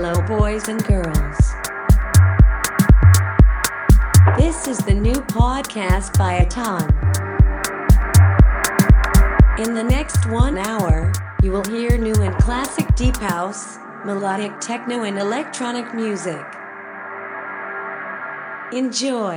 Hello, boys and girls. This is the new podcast by Aethon. In the next one hour, you will hear new and classic deep house, melodic techno, and electronic music. Enjoy.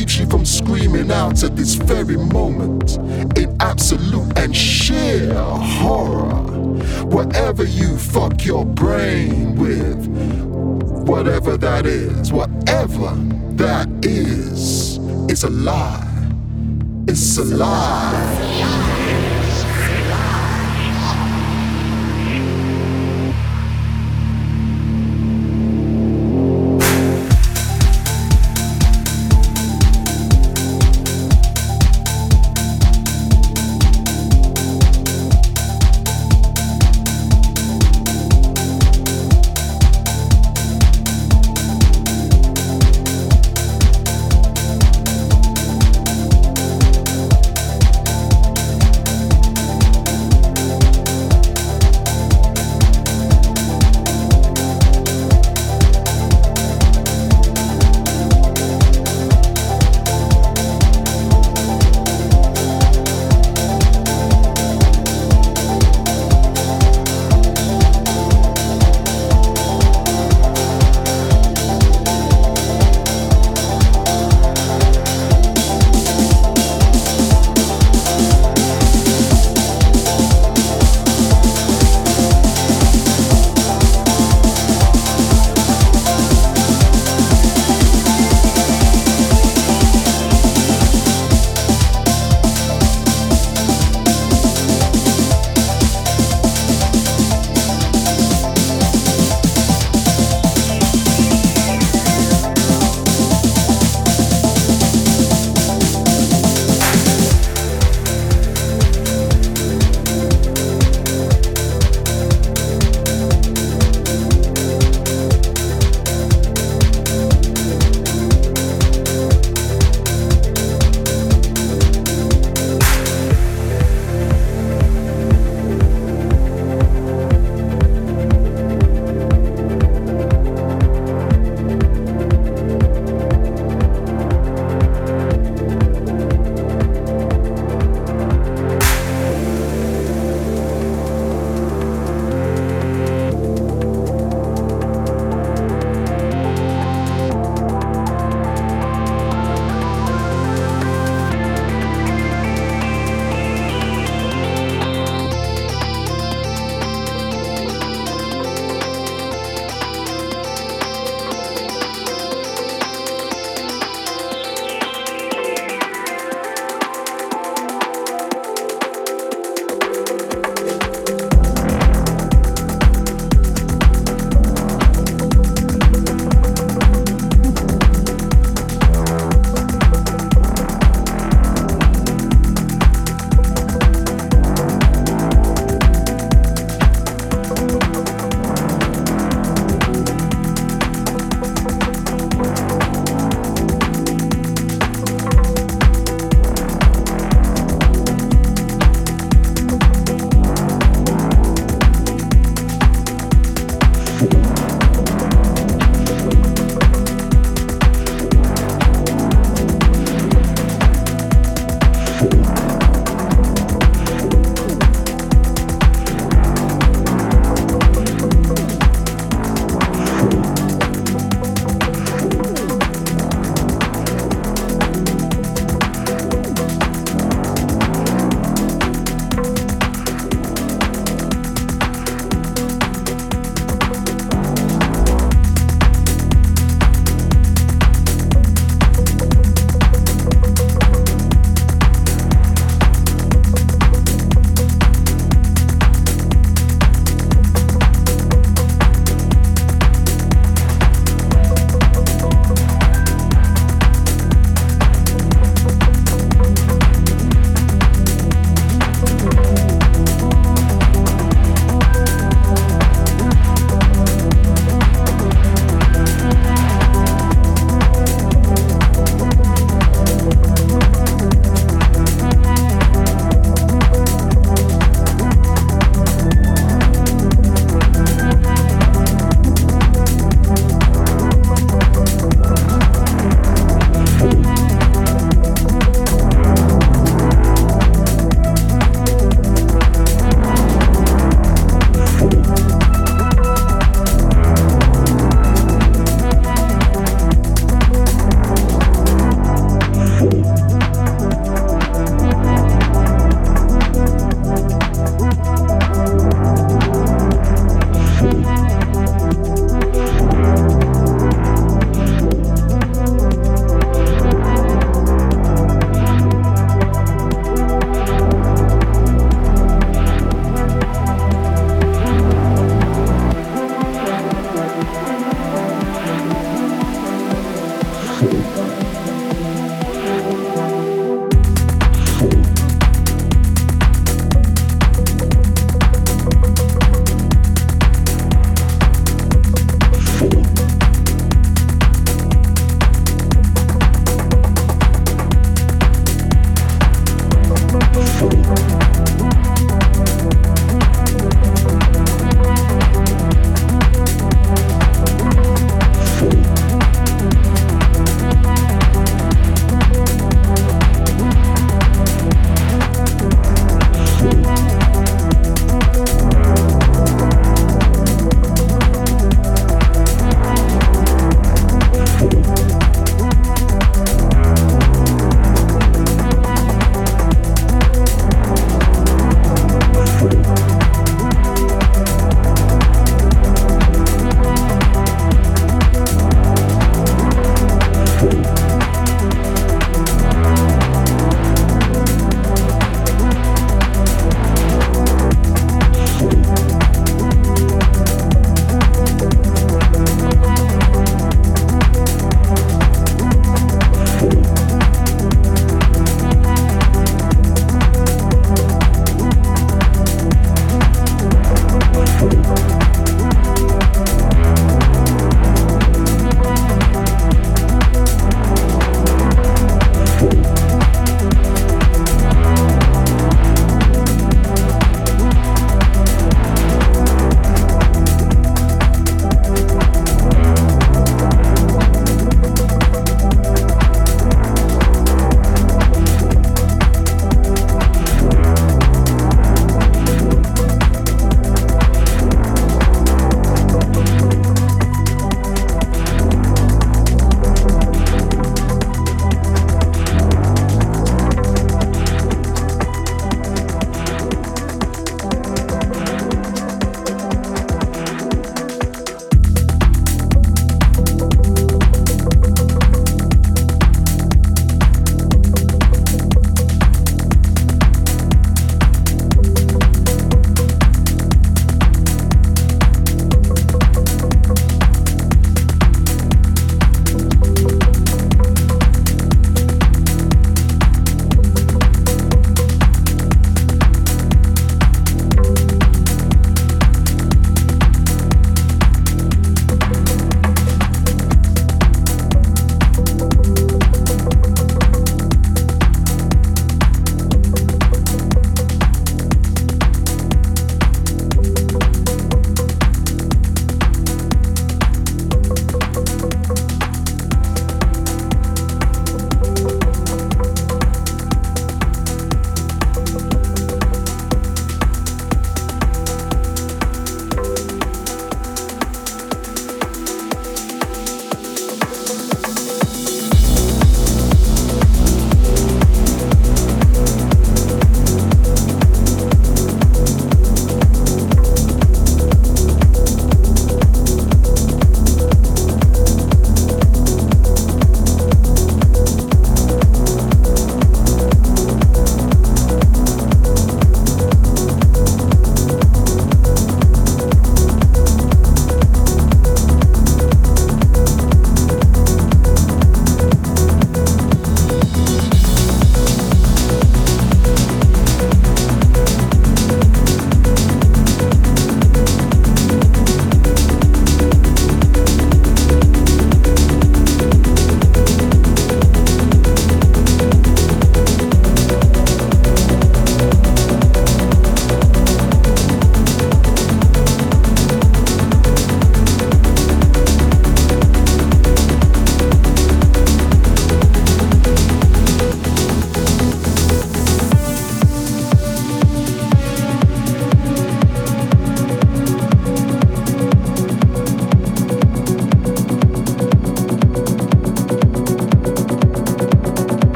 keeps you from screaming out at this very moment in absolute and sheer horror. Whatever you fuck your brain with, whatever that is, whatever that is, it's a lie. It's a lie.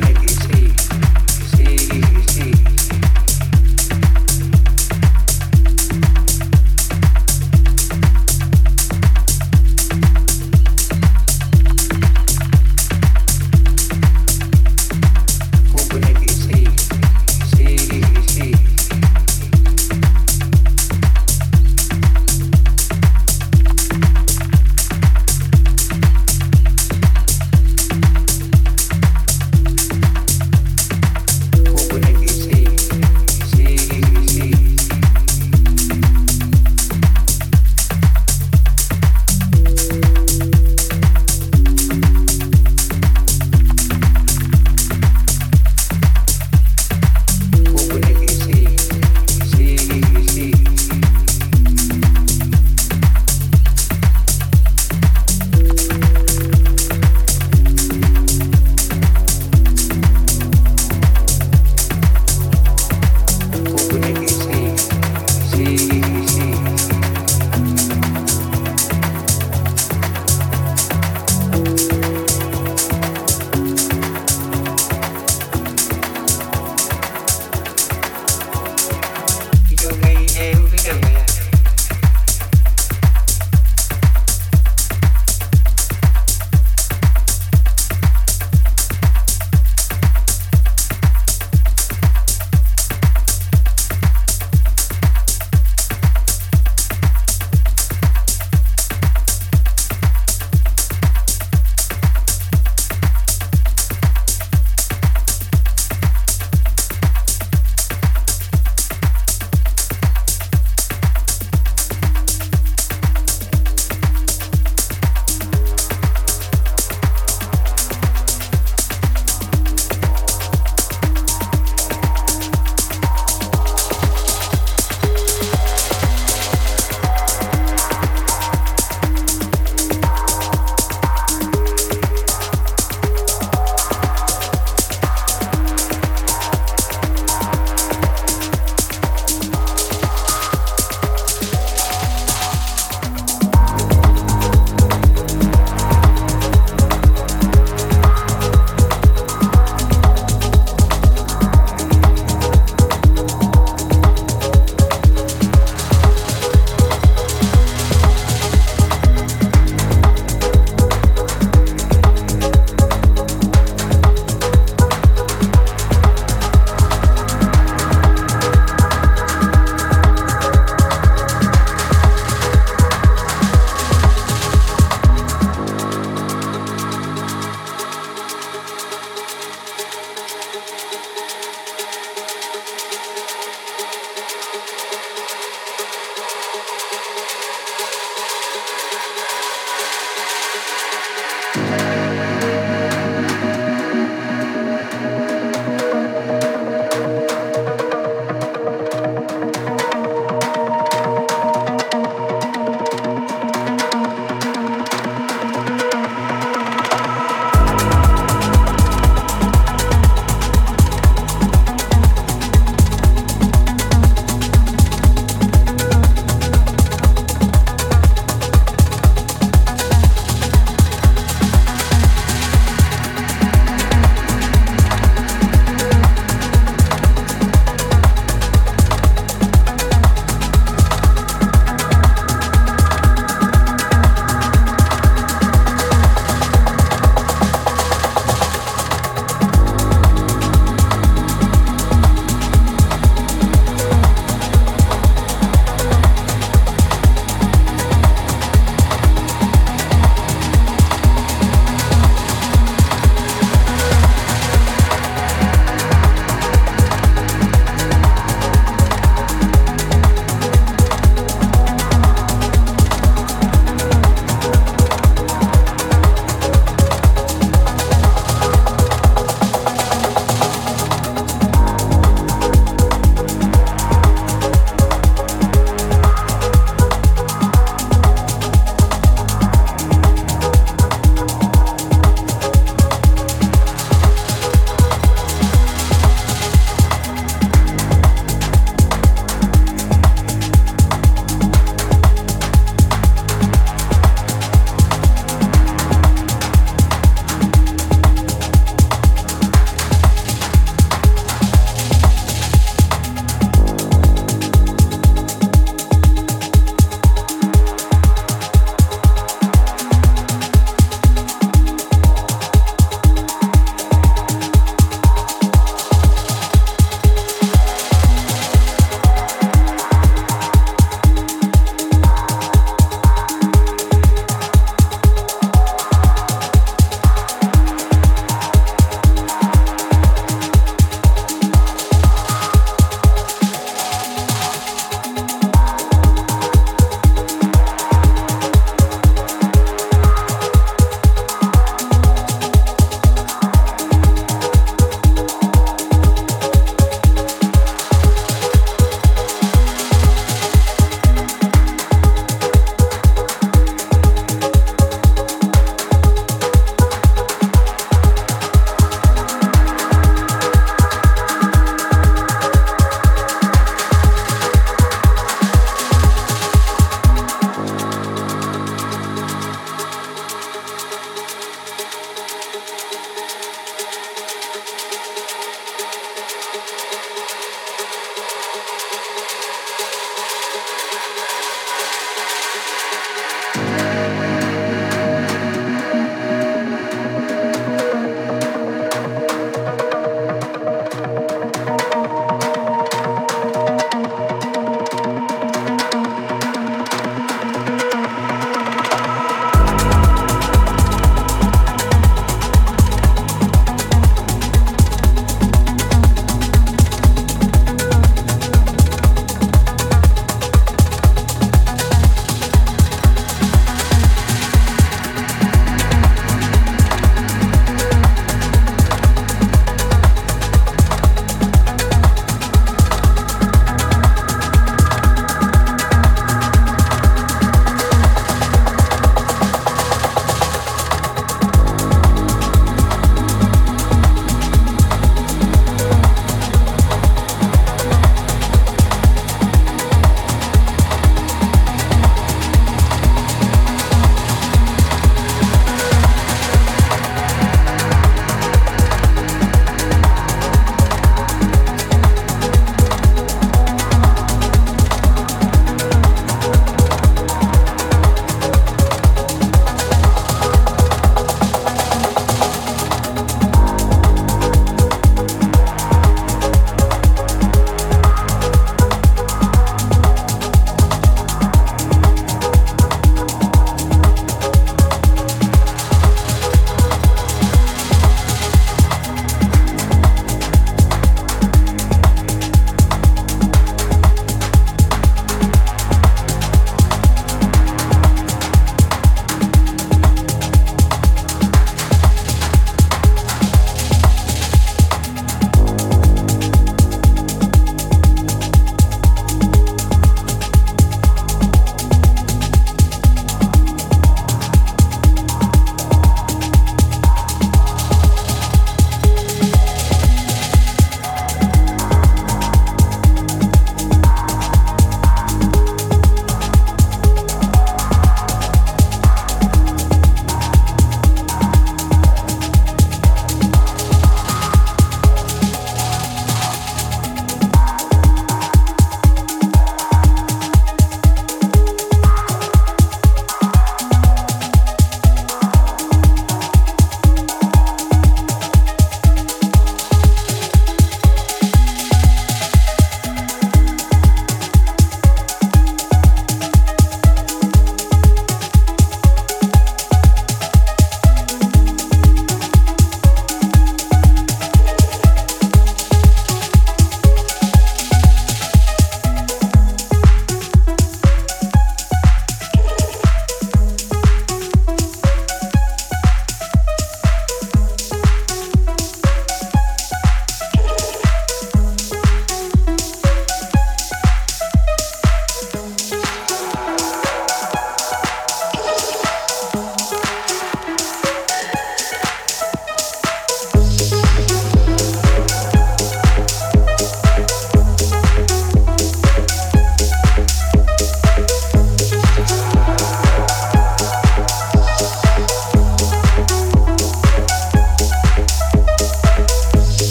see, see, see.